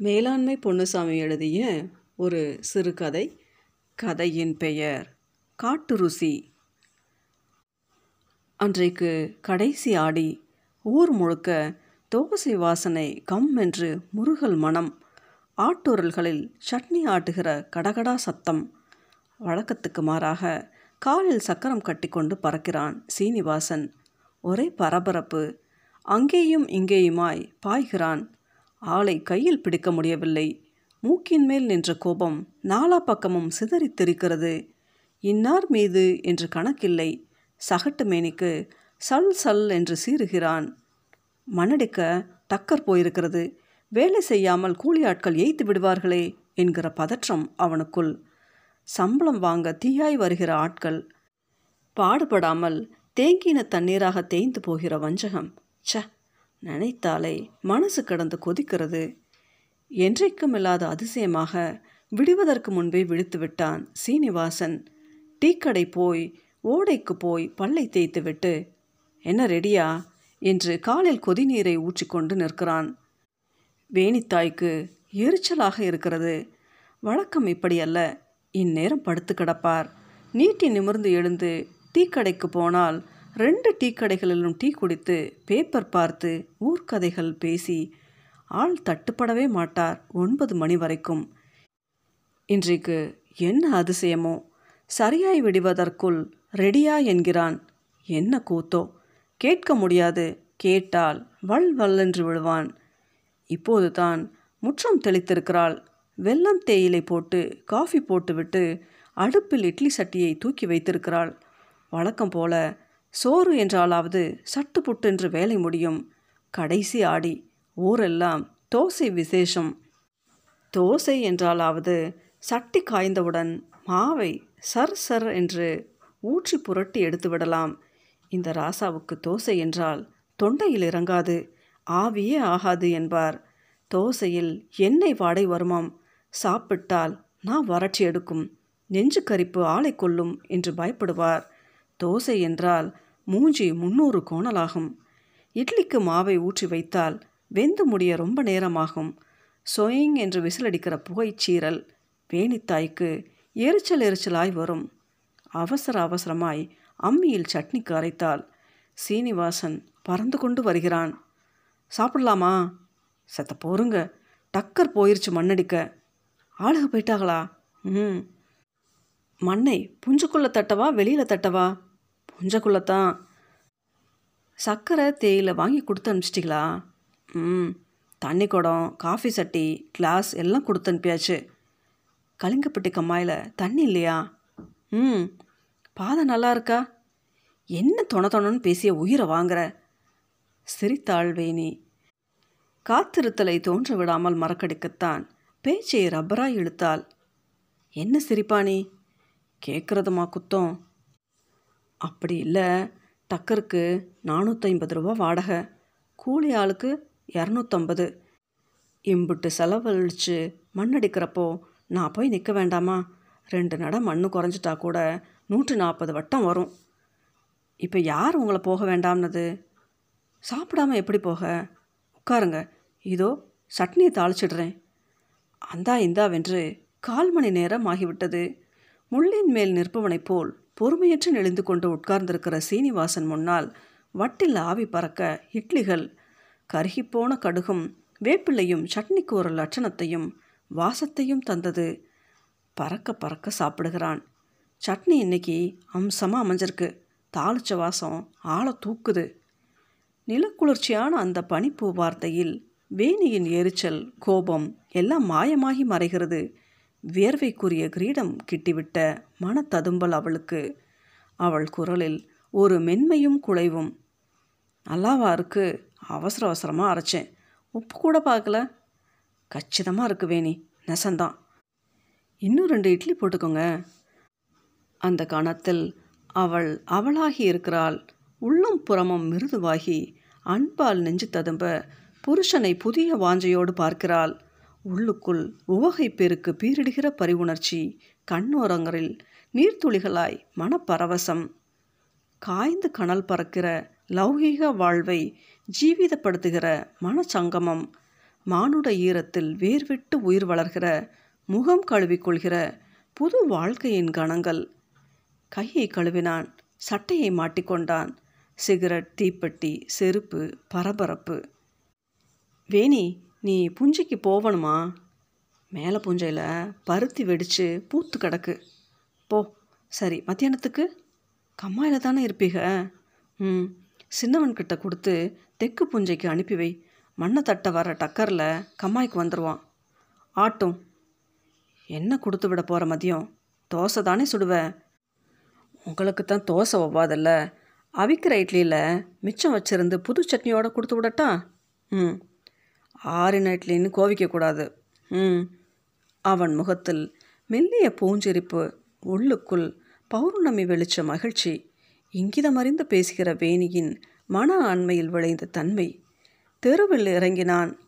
மேலாண்மை பொன்னுசாமி எழுதிய ஒரு சிறுகதை கதையின் பெயர் காட்டு ருசி அன்றைக்கு கடைசி ஆடி ஊர் முழுக்க தோசை வாசனை கம் என்று முருகல் மனம் ஆட்டுரல்களில் சட்னி ஆட்டுகிற கடகடா சத்தம். வழக்கத்துக்கு மாறாக காலில் சக்கரம் கட்டிக்கொண்டு பறக்கிறான் சீனிவாசன். ஒரே பரபரப்பு அங்கேயும் இங்கேயுமாய் பாய்கிறான். ஆளை கையில் பிடிக்க முடியவில்லை. மூக்கின் மேல் நின்ற கோபம் நாலா பக்கமும் சிதறித் தெரிக்கிறது இன்னார் மீது என்று கணக்கில்லை. சகட்டு மேனிக்கு சல் சல் என்று சீறுகிறான். மணடிக்க டக்கர் போயிருக்கிறது. வேலை செய்யாமல் கூலி ஆட்கள் ஏய்த்து விடுவார்களே என்கிற பதற்றம் அவனுக்குள். சம்பளம் வாங்க தீயாய் வருகிற ஆட்கள். பாடுபடாமல் தேங்கின தண்ணீராக தேய்ந்து போகிற வஞ்சகம். ச்ச! நினைத்தாலே மனசு கடந்து கொதிக்கிறது. என்றைக்கும் இல்லாத அதிசயமாக விடுவதற்கு முன்பே விழித்து விட்டான் சீனிவாசன். டீக்கடை போய் ஓடைக்கு போய் பல்லை தேய்த்து விட்டு என்ன ரெடியா? என்று காலில் கொதிநீரை ஊற்றிக்கொண்டு நிற்கிறான். வேணித்தாய்க்கு எரிச்சலாக இருக்கிறது. வழக்கம் இப்படியல்ல. இந்நேரம் படுத்து கிடப்பார். நீட்டி நிமிர்ந்து எழுந்து டீக்கடைக்கு போனால் ரெண்டு டீ கடைகளிலும் டீ குடித்து பேப்பர் பார்த்து ஊர்க்கதைகள் பேசி ஆள் தட்டுப்படவே மாட்டார் ஒன்பது மணி வரைக்கும். இன்றைக்கு என்ன அதிசயமோ? சரியாய் விடுவதற்குள் ரெடியா என்கிறான். என்ன கூத்தோ? கேட்க முடியாது. கேட்டால் வல் வல்லென்று விழுவான். இப்போது தான் முற்றம் தெளித்திருக்கிறாள். வெல்லம் தேயிலை போட்டு காஃபி போட்டுவிட்டு அடுப்பில் இட்லி சட்டியை தூக்கி வைத்திருக்கிறாள். வழக்கம் போல சோறு என்றாலாவது சட்டு புட்டென்று வேலை முடியும். கடைசி ஆடி ஊரெல்லாம் தோசை விசேஷம். தோசை என்றாலாவது சட்டி காய்ந்தவுடன் மாவை சர் சர் என்று ஊற்றி புரட்டி எடுத்து விடலாம். இந்த ராசாவுக்கு தோசை என்றால் தொண்டையில் இறங்காது ஆவியே ஆகாது என்பார். தோசையில் எண்ணெய் வாடை வருமாம் சாப்பிட்டால் நான் வறட்சி எடுக்கும் நெஞ்சு கரிப்பு ஆளை கொல்லும் என்று பயப்படுவார். தோசை என்றால் மூஞ்சி முன்னூறு கோணலாகும். இட்லிக்கு மாவை ஊற்றி வைத்தால் வெந்து முடிய ரொம்ப நேரமாகும். சொயிங் என்று விசிலடிக்கிற புகைச்சீரல் வேணித்தாய்க்கு எரிச்சல் எரிச்சலாய் வரும். அவசர அவசரமாய் அம்மியில் சட்னிக்கு அரைத்தால் சீனிவாசன் பறந்து கொண்டு வருகிறான். சாப்பிடலாமா? செத்த போருங்க. டக்கர் போயிருச்சு மண்ணடிக்க. ஆளுக போயிட்டாங்களா ம் மண்ணை புஞ்சுக்குள்ளே தட்டவா வெளியில் தட்டவா? தான் சர்க்கரை தேயிலை வாங்கி கொடுத்து அனுப்பிச்சிட்டிங்களா? ம் தண்ணி குடம் காஃபி சட்டி கிளாஸ் எல்லாம் கொடுத்து அனுப்பியாச்சு. கலிங்கப்பட்டி கம்மாயில் தண்ணி இல்லையா? ம் பாதை நல்லா இருக்கா? என்ன தொண தொணன்னு பேசிய உயிரை வாங்குற? சிரித்தாள் வேணி. காத்திருத்தலை தோன்ற விடாமல் மறக்கடிக்கத்தான் பேச்சை ரப்பராய் இழுத்தாள். என்ன சிரிப்பானி கேட்குறதுமா குத்தம். அப்படி இல்லை. டக்கருக்கு நானூற்றி ரூபா வாடகை. கூலி ஆளுக்கு இரநூத்தம்பது. இம்புட்டு செலவழித்து மண்ணடிக்கிறப்போ நான் போய் நிற்க வேண்டாமா? ரெண்டு நட மண் குறைஞ்சிட்டா கூட நூற்றி நாற்பது வட்டம் வரும். இப்போ யார் உங்களை போக வேண்டாம்னது? சாப்பிடாம எப்படி போக? உட்காருங்க. இதோ சட்னியை தாளிச்சிடுறேன். அந்தா இந்தாவென்று கால் மணி நேரம் ஆகிவிட்டது. முள்ளின் மேல் நிற்பவனைப் போல் பொறுமையற்று நெளிந்து கொண்டு உட்கார்ந்திருக்கிற சீனிவாசன் முன்னால் வட்டில் ஆவி பறக்க இட்லிகள் கருகிப்போன கடுகும் வேப்பிள்ளையும் சட்னிக்கு ஒரு லட்சணத்தையும் வாசத்தையும் தந்தது. பறக்க பறக்க சாப்பிடுகிறான். சட்னி இன்னைக்கு அம்சமாக அமைஞ்சிருக்கு. தாளிச்ச வாசம் ஆளை தூக்குது. நிலக்குளிர்ச்சியான அந்த பனிப்பூ வார்த்தையில் வேணியின் எரிச்சல் கோபம் எல்லாம் மாயமாகி மறைகிறது. வியர்வைக்குரிய கிரீடம் கிட்டிவிட்ட மனத்ததும்பல் அவளுக்கு. அவள் குரலில் ஒரு மென்மையும் குலைவும். நல்லாவா இருக்கு? அவசர அவசரமாக அரைச்சேன். உப்பு கூட பார்க்கல. கச்சிதமாக இருக்கு வேணி. நெசந்தான். இன்னும் ரெண்டு இட்லி போட்டுக்கோங்க. அந்த கணத்தில் அவள் அவளாகி இருக்கிறாள். உள்ளும் புறமும் மிருதுவாகி அன்பால் நெஞ்சு ததும்ப புருஷனை புதிய வாஞ்சையோடு பார்க்கிறாள். உள்ளுக்குள் உவகை பெருக்கு பீரிடுகிற பரிவுணர்ச்சி கண்ணோரங்களில் நீர்த்துளிகளாய் மனப்பரவசம். காய்ந்து கனல் பறக்கிற லௌகீக வாழ்வை ஜீவிதப்படுத்துகிற மனச்சங்கமம். மானுட ஈரத்தில் வேர்விட்டு உயிர் வளர்கிற முகம் கழுவிக்கொள்கிற புது வாழ்க்கையின் கணங்கள். கையை கழுவினான் சட்டையை மாட்டிக்கொண்டான் சிகரெட் தீப்பெட்டி செருப்பு பரபரப்பு. வேணி நீ புஞ்சைக்கு போகணுமா மேலே புஞ்சையில் பருத்தி வெடித்து பூத்து கிடக்கு. போ சரி மத்தியானத்துக்கு? கம்மாயில் தானே இருப்பீக? ம் சின்னவன்கிட்ட கொடுத்து தெற்கு புஞ்சைக்கு அனுப்பி வை. மண்ணை தட்ட வர டக்கரில் கம்மாய்க்கு வந்துடுவான் ஆட்டும். என்ன கொடுத்து விட போகிற மதியம்? தோசை தானே சுடுவேன் உங்களுக்கு தான் தோசை ஒவ்வாதல்ல. அவிக்கிற இட்லியில் மிச்சம் வச்சிருந்து புது சட்னியோடு கொடுத்து விடட்டா? ம். ஆறின இட்லின்னு கோவிக்கக்கூடாது ம். அவன் முகத்தில் மெல்லிய பூஞ்சிரிப்பு உள்ளுக்குள் பௌர்ணமி வெளிச்ச மகிழ்ச்சி இங்கிதமறிந்து பேசுகிற வேணியின் மன ஆண்மையில் விளைந்த தன்மை. தெருவில் இறங்கினான்.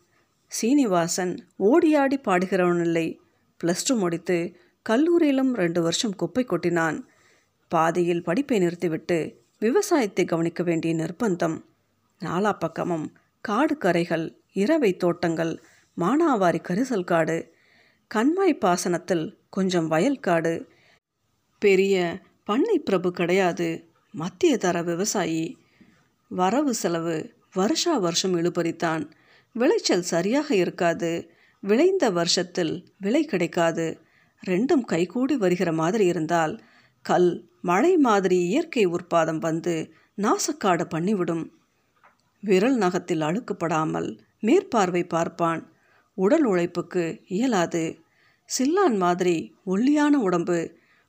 சீனிவாசன் ஓடியாடி பாடுகிறவனில்லை. ப்ளஸ் டூ முடித்து கல்லூரியிலும் ரெண்டு வருஷம் குப்பை கொட்டினான். பாதியில் படிப்பை நிறுத்திவிட்டு விவசாயத்தை கவனிக்க வேண்டிய நிர்பந்தம். நாலா பக்கமும் காடு கரைகள் இரவை தோட்டங்கள் மானாவாரி கரிசல் காடு கண்மாய் பாசனத்தில் கொஞ்சம் வயல் காடு பெரிய பண்ணை பிரபு கிடையாது மத்திய தர விவசாயி. வரவு செலவு வருஷா வருஷம் இழுபறித்தான். விளைச்சல் சரியாக இருக்காது விளைந்த வருஷத்தில் விலை கிடைக்காது. ரெண்டும் கைகூடி வருகிற மாதிரி இருந்தால் கல் மழை மாதிரி இயற்கை உற்பாதம் வந்து நாசக்காடு பண்ணிவிடும். விரல் நகத்தில் அழுக்குப்படாமல் மேற்பார்வை பார்ப்பான். உடல் உழைப்புக்கு இயலாது. சில்லான் மாதிரி ஒல்லியான உடம்பு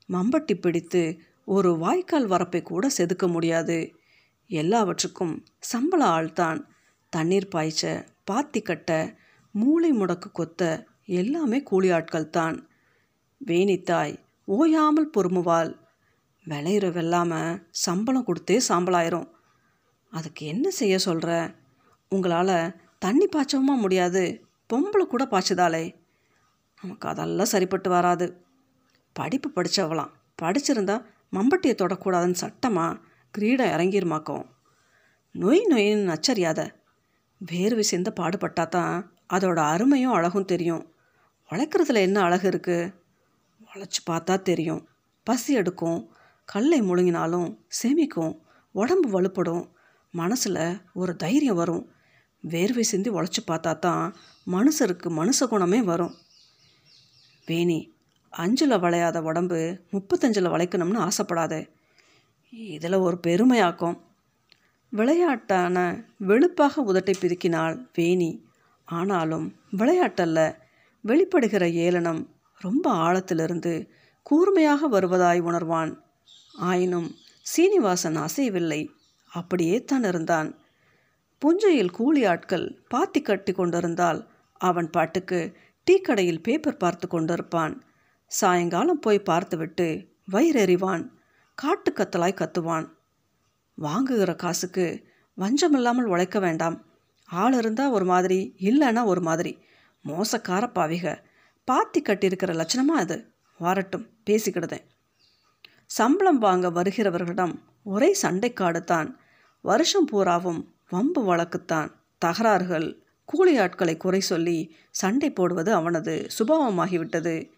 மம்பட்டி பிடித்து ஒரு வாய்க்கால் வரப்பை கூட செதுக்க முடியாது. எல்லாவற்றுக்கும் சம்பள ஆள்தான். தண்ணீர் பாய்ச்ச பாத்தி கட்ட மூளை முடக்கு கொத்த எல்லாமே கூலி ஆட்கள் தான் வேணித்தாய் ஓயாமல் பொறுமுவாள். விளையிற வெல்லாமல் சம்பளம் கொடுத்தே சாம்பலாயிரும். அதுக்கு என்ன செய்ய சொல்கிற உங்களால் தண்ணி பாய்ச்சவுமா முடியாது. பொம்பளை கூட பாய்ச்சதாலே நமக்கு அதெல்லாம் சரிப்பட்டு வராது. படிப்பு படித்தவளாம் படிச்சிருந்தா மம்பட்டியை தொடக்கூடாதுன்னு சட்டமா கிரீடம் இறங்கிருமாக்கும். நொய் நொயின்னு நச்சரியாத. வேர்வை சிந்த பாடுபட்டா தான் அதோட அருமையும் அழகும் தெரியும். உழைக்கிறதுல என்ன அழகு இருக்குது உழைச்சி பார்த்தா தெரியும். பசி எடுக்கும். கல்லை முழுங்கினாலும் செமிக்கும். உடம்பு வலுப்படும். மனசில் ஒரு தைரியம் வரும். வேர்வை சிந்தி உழைச்சி பார்த்தா தான் மனுஷருக்கு மனுஷ குணமே வரும். வேணி அஞ்சில் வளையாத உடம்பு முப்பத்தஞ்சில் வளைக்கணும்னு ஆசைப்படாது. இதில் ஒரு பெருமையாக்கும். விளையாட்டான வெளுப்பாக உதட்டை பிதுக்கினாள் வேணி. ஆனாலும் விளையாட்டல்ல வெளிப்படுகிற ஏளனம் ரொம்ப ஆழத்திலிருந்து கூர்மையாக வருவதாய் உணர்வான். ஆயினும் சீனிவாசன் அசையவில்லை. அப்படியே தான் இருந்தான். புஞ்சையில் கூலி ஆட்கள் பாத்தி கட்டி கொண்டிருந்தால் அவன் பாட்டுக்கு டீ கடையில் பேப்பர் பார்த்து கொண்டிருப்பான். சாயங்காலம் போய் பார்த்துவிட்டு வயிறெறிவான் காட்டு கத்தலாய் கத்துவான். வாங்குகிற காசுக்கு வஞ்சமில்லாமல் உழைக்க வேண்டாம். ஆள் இருந்தால் ஒரு மாதிரி இல்லைன்னா ஒரு மாதிரி. மோசக்கார பாவிக. பாத்தி கட்டியிருக்கிற லட்சணமாக அது? வரட்டும் பேசிக்கிடுதேன். சம்பளம் வாங்க வருகிறவர்களிடம் ஒரே சண்டைக்காடு தான். வருஷம் பூராவும் வம்பு வழக்குத்தான். தகராறுகள் கூலி ஆட்களை குறை சொல்லி சண்டை போடுவது அவனது சுபாவமாகிவிட்டது.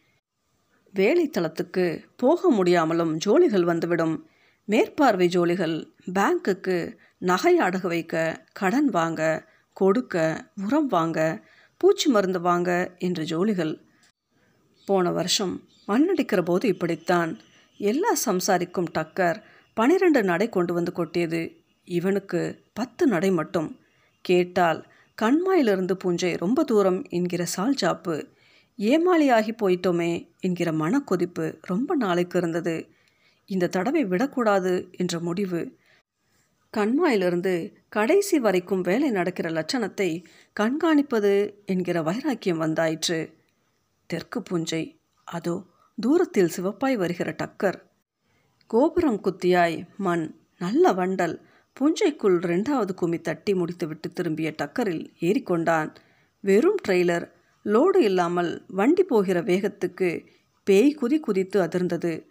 வேலைத்தளத்துக்கு போக முடியாமலும் ஜோலிகள் வந்துவிடும். மேற்பார்வை ஜோலிகள் பேங்க்குக்கு நகை அடகு வைக்க கடன் வாங்க கொடுக்க உரம் வாங்க பூச்சி மருந்து வாங்க என்ற ஜோலிகள். போன வருஷம் மண்ணடிக்கிற போது இப்படித்தான். எல்லா சம்சாரிக்கும் டக்கர் பனிரெண்டு நடை கொண்டு வந்து கொட்டியது. இவனுக்கு பத்து நடை மட்டும். கேட்டால் கண்மாயிலிருந்து பூஞ்சை ரொம்ப தூரம் என்கிற சால் சாப்பு. ஏமாளியாகி போயிட்டோமே என்கிற மனக்கொதிப்பு ரொம்ப நாளைக்கு இருந்தது. இந்த தடவை விடக்கூடாது என்ற முடிவு. கண்மாயிலிருந்து கடைசி வரைக்கும் வேலை நடக்கிற லட்சணத்தை கண்காணிப்பது என்கிற வைராக்கியம் வந்தாயிற்று. தெற்கு பூஞ்சை அதோ தூரத்தில் சிவப்பாய் வருகிற டக்கர். கோபுரம் குத்தியாய் மண் நல்ல வண்டல். புஞ்சைக்குள் ரெண்டாவது குமி தட்டி முடித்துவிட்டு திரும்பிய டக்கரில் ஏறிக்கொண்டான். வெறும் ட்ரெய்லர். லோடு இல்லாமல் வண்டி போகிற வேகத்துக்கு பேய் குதி குதித்து அதிர்ந்தது.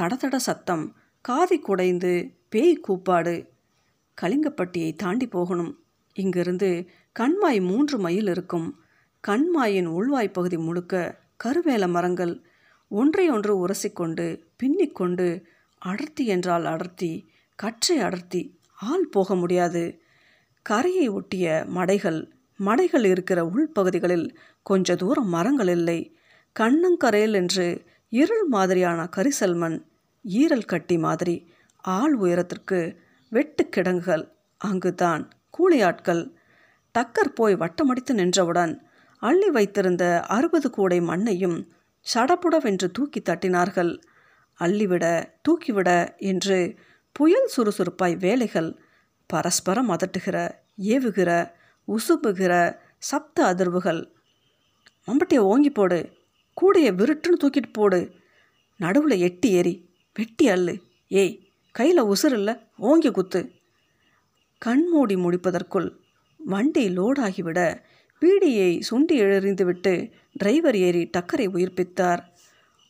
தடதட சத்தம். காதி குடைந்து பேய் கூப்பாடு. கலிங்கப்பட்டியை தாண்டி போகணும். இங்கிருந்து கண்மாய் மூன்று மைல் இருக்கும். கண்மாயின் உள்வாய்ப்பகுதி முழுக்க கருவேல மரங்கள். ஒன்றையொன்று உரசிக்கொண்டு பின்னிக்கொண்டு அடர்த்தி என்றால் அடர்த்தி கற்றை அடர்த்தி ஆள் போக முடியாது. கரையை ஒட்டிய மடைகள் மடைகள் இருக்கிற உள்பகுதிகளில் கொஞ்ச தூரம் மரங்கள் இல்லை. கண்ணங்கரையில் என்று இருள் மாதிரியான கரிசல் மண் ஈரல் கட்டி மாதிரி ஆள் உயரத்திற்கு வெட்டு கிடங்குகள் அங்குதான் கூலி ஆட்கள் டக்கர் போய் வட்டமடித்து நின்றவுடன் அள்ளி வைத்திருந்த அறுபது கூடை மண்ணையும் சடப்புடவென்று தூக்கி தட்டினார்கள். அள்ளிவிட தூக்கிவிட என்று புயல் சுறுசுறுப்பாய் வேலைகள் பரஸ்பரம் அதட்டுகிற ஏவுகிற உசுப்புகிற சப்த அதிர்வுகள். மம்பட்டியை ஓங்கி போடு கூடையை விருட்டுன்னு தூக்கிட்டு போடு. நடுவில் எட்டி ஏறி வெட்டி அள்ளு. ஏய் கையில் உசுறு இல்லை ஓங்கி குத்து. கண்மூடி முடிப்பதற்குள் வண்டி லோடாகிவிட பீடியை சுண்டி எறிந்துவிட்டு டிரைவர் ஏறி டக்கரை உயிர்ப்பித்தார்.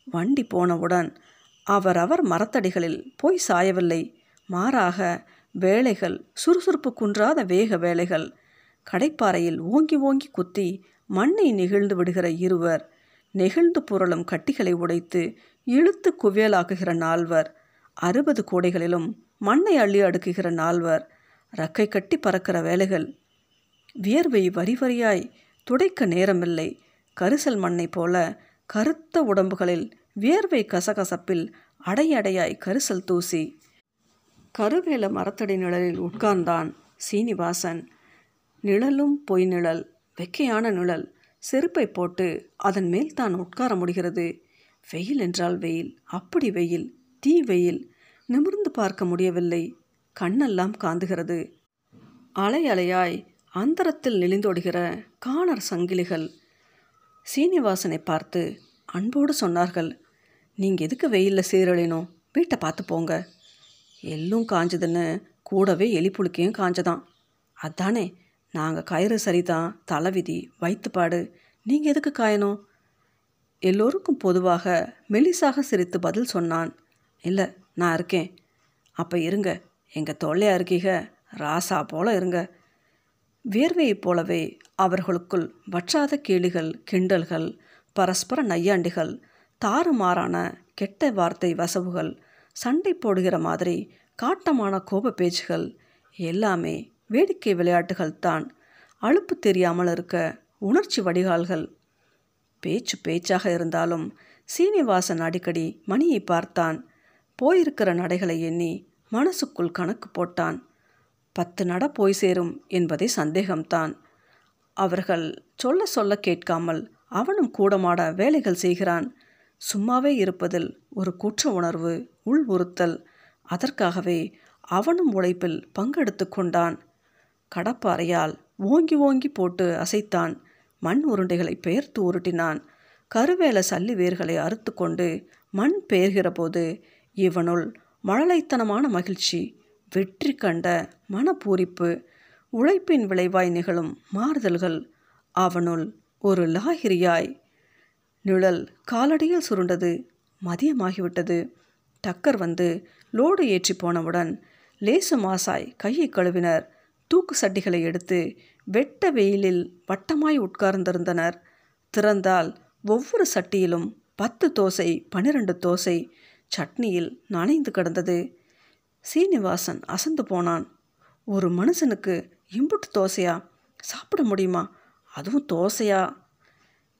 வண்டி போனவுடன் அவரவர் மரத்தடிகளில் போய் சாயவில்லை. மாறாக வேலைகள் சுறுசுறுப்பு குன்றாத வேக வேலைகள். கடைப்பாறையில் ஓங்கி ஓங்கி குத்தி மண்ணை நெகிழ்ந்து விடுகிற இருவர் நெகிழ்ந்து புரளும் கட்டிகளை உடைத்து இழுத்து குவியலாக்குகிற நால்வர் அறுபது கோடைகளிலும் மண்ணை அள்ளி அடுக்குகிற நால்வர் ரக்கை கட்டி பறக்கிற வேலைகள். வியர்வை வரி வரியாய் துடைக்க நேரமில்லை. கரிசல் மண்ணை போல கருத்த உடம்புகளில் வியர்வை கசகசப்பில் அடையடையாய் கரிசல் தூசி. கருவேல மரத்தடி நிழலில் உட்கார்ந்தான் சீனிவாசன். நிழலும் பொய் நிழல் வெக்கையான நிழல். செருப்பை போட்டு அதன் மேல் தான் உட்கார முடிகிறது. வெயில் என்றால் வெயில் அப்படி வெயில் தீ வெயில். நிமிர்ந்து பார்க்க முடியவில்லை. கண்ணெல்லாம் காந்துகிறது. அலை அலையாய் அந்தரத்தில் நெளிந்தோடுகிற காணர் சங்கிலிகள். சீனிவாசனை பார்த்து அன்போடு சொன்னார்கள் நீங்கள் எதுக்கு வெயிலில் சீரழினோ வீட்டை பார்த்து போங்க. எள்ளும் காஞ்சதுன்னு கூடவே எலி புழுக்கையும் காஞ்சதான் அதானே நாங்கள் கயிறு சரிதான் தலைவிதி வயிற்றுப்பாடு நீங்கள் எதுக்கு காயணும்? எல்லோருக்கும் பொதுவாக மெலிசாக சிரித்து பதில் சொன்னான். இல்லை நான் இருக்கேன். அப்போ இருங்க எங்கள் தொல்லை அருகிக ராசா போல இருங்க. வேர்வையைப் போலவே அவர்களுக்குள் வற்றாத கேளிகள் கிண்டல்கள் பரஸ்பர நையாண்டிகள் தாறுமாறான கெட்ட வார்த்தை வசவுகள் சண்டை போடுகிற மாதிரி காட்டமான கோப பேச்சுகள் எல்லாமே வேடிக்கை விளையாட்டுகள் தான். அலுப்பு தெரியாமல் இருக்க உணர்ச்சி வடிகால்கள். பேச்சு பேச்சாக இருந்தாலும் சீனிவாசன் அடிக்கடி மணியை பார்த்தான். போயிருக்கிற நடைகளை எண்ணி மனசுக்குள் கணக்கு போட்டான். பத்து நட போய் சேரும் என்பதே சந்தேகம்தான். அவர்கள் சொல்ல சொல்ல கேட்காமல் அவனும் கூடமாட வேலைகள் செய்கிறான். சும்மாவே இருப்பதில் ஒரு குற்ற உணர்வு உள் உறுத்தல். அதற்காகவே அவனும் உழைப்பில் பங்கெடுத்து கொண்டான். கடப்பாறையால் ஓங்கி ஓங்கி போட்டு அசைத்தான். மண் உருண்டைகளை பெயர்த்து உருட்டினான். கருவேல சல்லி வேர்களை அறுத்து கொண்டு மண் பெயர்கிறபோது இவனுள் மழலைத்தனமான மகிழ்ச்சி வெற்றி கண்ட மனப்பூரிப்பு உழைப்பின் விளைவாய் நிகழும் மாறுதல்கள். அவனுள் ஒரு லாகிரியாய் நிழல் காலடியில் சுருண்டது. மதியமாகிவிட்டது. டக்கர் வந்து லோடு ஏற்றி போனவுடன் லேசு மாசாய் கையை கழுவினர். தூக்கு சட்டிகளை எடுத்து வெட்ட வெயிலில் வட்டமாய் உட்கார்ந்திருந்தனர். திறந்தால் ஒவ்வொரு சட்டியிலும் பத்து தோசை பன்னிரண்டு தோசை சட்னியில் நனைந்து கிடந்தது. சீனிவாசன் அசந்து போனான். ஒரு மனுஷனுக்கு இம்புட்டு தோசையா? சாப்பிட முடியுமா? அதுவும் தோசையா?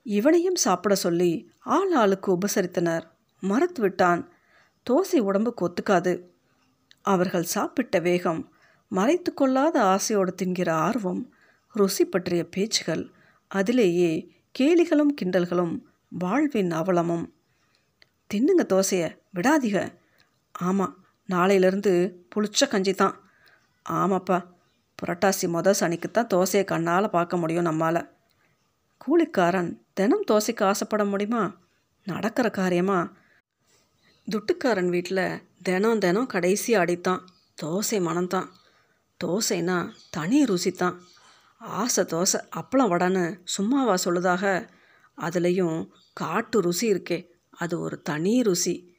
இவனையும் சாப்பிட சொல்லி ஆள் ஆளுக்கு உபசரித்தனர். மறுத்து விட்டான் தோசை உடம்புக்கு ஒத்துக்காது. அவர்கள் சாப்பிட்ட வேகம் மறைத்து கொள்ளாத ஆசையோடு தின்கிற ஆர்வம் ருசி பற்றிய பேச்சுகள் அதிலேயே கேலிகளும் கிண்டல்களும் வாழ்வின் அவலமும். தின்னுங்க தோசையை விடாதீக. ஆமாம் நாளையிலேருந்து புளிச்ச கஞ்சி தான். ஆமாப்பா புரட்டாசி மொதல் சனிக்கு தான் தோசையை கண்ணால் பார்க்க முடியும் நம்மால். கூலிக்காரன் தினம் தோசைக்கு ஆசைப்பட முடியுமா? நடக்கிற காரியமா? துட்டுக்காரன் வீட்டில் தினம் தினம் கடைசி அடித்தான். தோசை மனம்தான் தோசைனா தனி ருசி தான் ஆசை தோசை அப்பளம் வடன்னு சும்மாவா சொல்லுதாக? அதுலேயும் காட்டு ருசி இருக்கே. அது ஒரு தனி ருசி.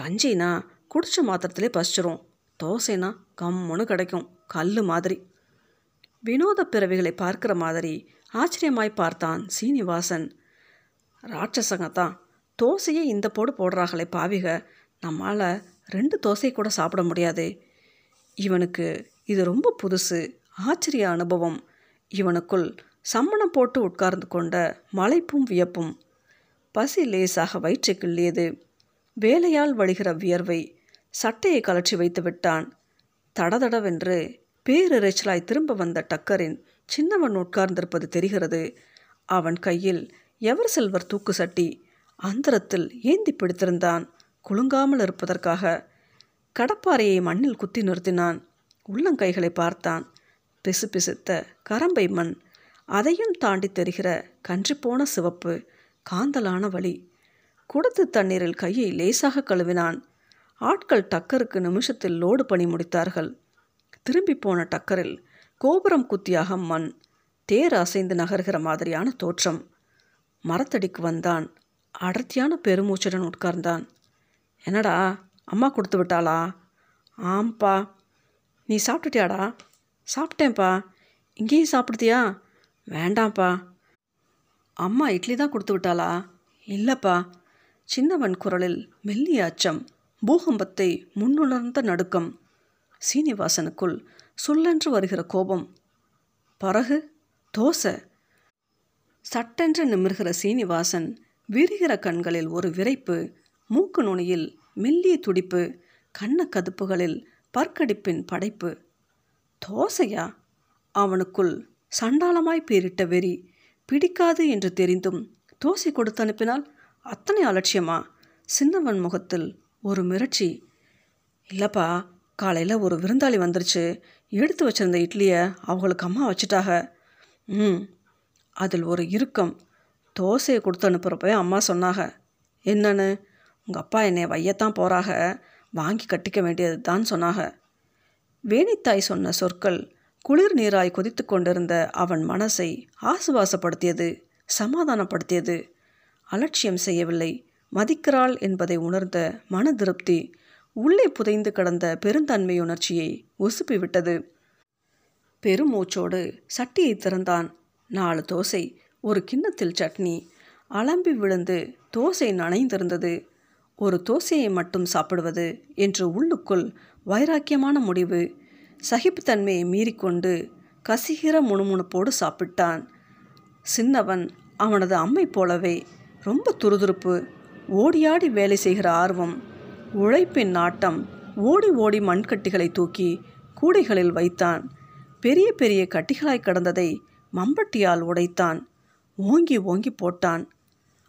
கஞ்சினா குடிச்ச மாத்திரத்திலே பசிச்சிரும். தோசைனா கம்முன்னு கிடைக்கும். கல் மாதிரி. வினோத பிறவிகளை பார்க்குற மாதிரி ஆச்சரியமாய் பார்த்தான் சீனிவாசன். ராட்சசங்க தான் தோசையே இந்த போடு போடுறாங்களே பாவிக நம்மால் ரெண்டு தோசை கூட சாப்பிட முடியாது. இவனுக்கு இது ரொம்ப புதுசு ஆச்சரிய அனுபவம். இவனுக்குள் சம்மணம் போட்டு உட்கார்ந்து கொண்ட மலைப்பும் வியப்பும். பசி லேசாக வயிற்றை கிள்ளியது. வேலையால் வழிகிற வியர்வை சட்டையை கலற்றி வைத்து விட்டான். தடதடவென்று பேரிரைச்சலாய் திரும்ப வந்த டக்கரின் சின்னவன் உட்கார்ந்திருப்பது தெரிகிறது. அவன் கையில் எவர் செல்வர் தூக்கு சட்டி. அந்தரத்தில் ஏந்தி பிடித்திருந்தான். குலுங்காமல் இருப்பதற்காக கடப்பாறையை மண்ணில் குத்தி நிறுத்தினான். உள்ளங்கைகளை பார்த்தான். பிசு பிசுத்த கரம்பை மண். அதையும் தாண்டி தெரிகிற கன்றிப்போன சிவப்பு காந்தலான வழி குடத்து தண்ணீரில் கையை லேசாக கழுவினான். ஆட்கள் டக்கருக்கு நிமிஷத்தில் லோடு பணி முடித்தார்கள். திரும்பி போன டக்கரில் கோபுரம் குத்தியாக மண் தேர் அசைந்து நகர்கிற மாதிரியான தோற்றம். மரத்தடிக்கு வந்தான். அடர்த்தியான பெருமூச்சுடன் உட்கார்ந்தான். என்னடா அம்மா கொடுத்து விட்டாளா? ஆம்ப்பா நீ சாப்பிட்டுட்டியாடா? சாப்பிட்டேன்ப்பா. இங்கேயும் சாப்பிடுத்தியா வேண்டாம்ப்பா. அம்மா இட்லி தான் கொடுத்து விட்டாளா? இல்லைப்பா. சின்னவன் குரலில் மெல்லிய அச்சம் பூகம்பத்தை முன்னுணர்ந்த நடுக்கம். சீனிவாசனுக்குள் சுல்லென்று வருகிற கோபம். பறகு தோசை. சட்டென்று நிமிர்கிற சீனிவாசன் விரிகிற கண்களில் ஒரு விரைப்பு மூக்கு நுனியில் மெல்லிய துடிப்பு கண்ண கதுப்புகளில் பற்கடிப்பின் படைப்பு. தோசையா? அவனுக்குள் சண்டாளமாய் பேரிட்ட வெறி பிடிக்காது என்று தெரிந்தும் தோசை கொடுத்து அனுப்பினால் அத்தனை அலட்சியமா? சின்னவன் முகத்தில் ஒரு மிரட்சி. இல்லைப்பா காலையில் ஒரு விருந்தாளி வந்துருச்சு. எடுத்து வச்சிருந்த இட்லியை அவங்களுக்கு அம்மா வச்சுட்டாக ம் அதில் ஒரு இறுக்கம். தோசையை கொடுத்து அனுப்புகிறப்ப அம்மா சொன்னாங்க என்னன்னு? உங்கள் அப்பா என்னை வையத்தான் போகிறாக வாங்கி கட்டிக்க வேண்டியது தான் சொன்னாங்க. வேணித்தாய் சொன்ன சொற்கள் குளிர் நீராய் கொதித்து கொண்டிருந்த அவன் மனசை ஆசுவாசப்படுத்தியது சமாதானப்படுத்தியது. அலட்சியம் செய்யவில்லை. மதிக்கிறாள் என்பதை உணர்ந்த மன திருப்தி உள்ளே புதைந்து கிடந்த பெருந்தன்மையுணர்ச்சியை உசுப்பிவிட்டது. விட்டது பெருமூச்சோடு சட்டியை திறந்தான். நாலு தோசை ஒரு கிண்ணத்தில் சட்னி. அலம்பி விழுந்து தோசை நனைந்திருந்தது. ஒரு தோசையை மட்டும் சாப்பிடுவது என்று உள்ளுக்குள் வைராக்கியமான முடிவு. சகிப்புத்தன்மையை மீறிக்கொண்டு கசிகிற முணுமுணுப்போடு சாப்பிட்டான். சின்னவன் அவனது அம்மை போலவே ரொம்ப துருதுருப்பு ஓடியாடி வேலை செய்கிற ஆர்வம் உழைப்பின் நாட்டம் ஓடி ஓடி மண்கட்டிகளை தூக்கி கூடைகளில் வைத்தான். பெரிய பெரிய கட்டிகளாய் கடந்ததை மம்பட்டியால் உடைத்தான். ஓங்கி ஓங்கி போட்டான்.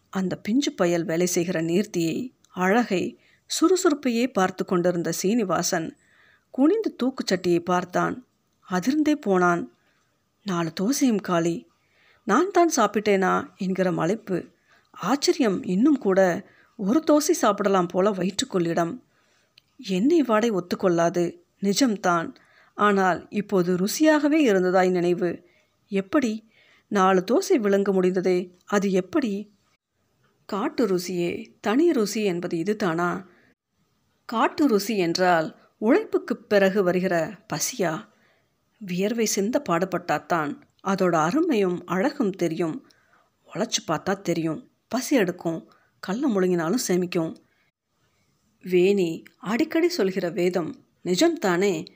அந்த பிஞ்சு பயல் வேலை செய்கிற நீர்த்தியை அழகை சுறுசுறுப்பையே பார்த்து கொண்டிருந்த சீனிவாசன் குனிந்து தூக்குச்சட்டியை பார்த்தான். அதிர்ந்தே போனான். நாலு தோசையும் காலி. நான் தான் சாப்பிட்டேனா? என்கிற மலைப்பு. ஆச்சரியம் இன்னும் கூட ஒரு தோசை சாப்பிடலாம் போல வயிற்றுக்கொள்ளிடம். எண்ணெய் வாடை ஒத்துக்கொள்ளாது. நிஜம்தான். ஆனால் இப்போது ருசியாகவே இருந்ததாய் நினைவு. எப்படி? நாலு தோசை விளங்க முடிந்ததே. அது எப்படி? காட்டு ருசியே. தனி ருசி என்பது இதுதானா? காட்டு ருசி என்றால் உழைப்புக்குப் பிறகு வருகிற பசியா? வியர்வை சிந்த பாடுபட்டாத்தான். அதோட அருமையும் அழகும் தெரியும். உழைச்சி பார்த்தா தெரியும். பசி எடுக்கும். கல்ல முழுங்கினாலும் சேமிக்கும். வேணி அடிக்கடி சொல்கிற வேதம் நிஜம்தானே?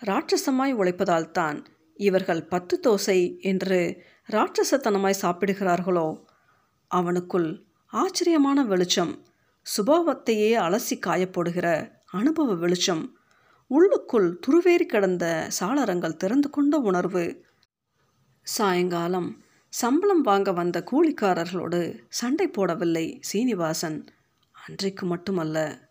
ராட்சசமாய் உழைப்பதால் தான் இவர்கள் பத்து தோசை என்று ராட்சசத்தனமாய் சாப்பிடுகிறார்களோ? அவனுக்குள் ஆச்சரியமான வெளிச்சம் சுபாவத்தையே அலசி காயப்போடுகிற அனுபவ வெளிச்சம் உள்ளுக்குள் துருவேறி கிடந்த சாளரங்கள் திறந்து கொண்ட உணர்வு. சாயங்காலம் சம்பளம் வாங்க வந்த கூலிக்காரர்களோடு சண்டை போடவில்லை சீனிவாசன். அன்றைக்கு மட்டுமல்ல.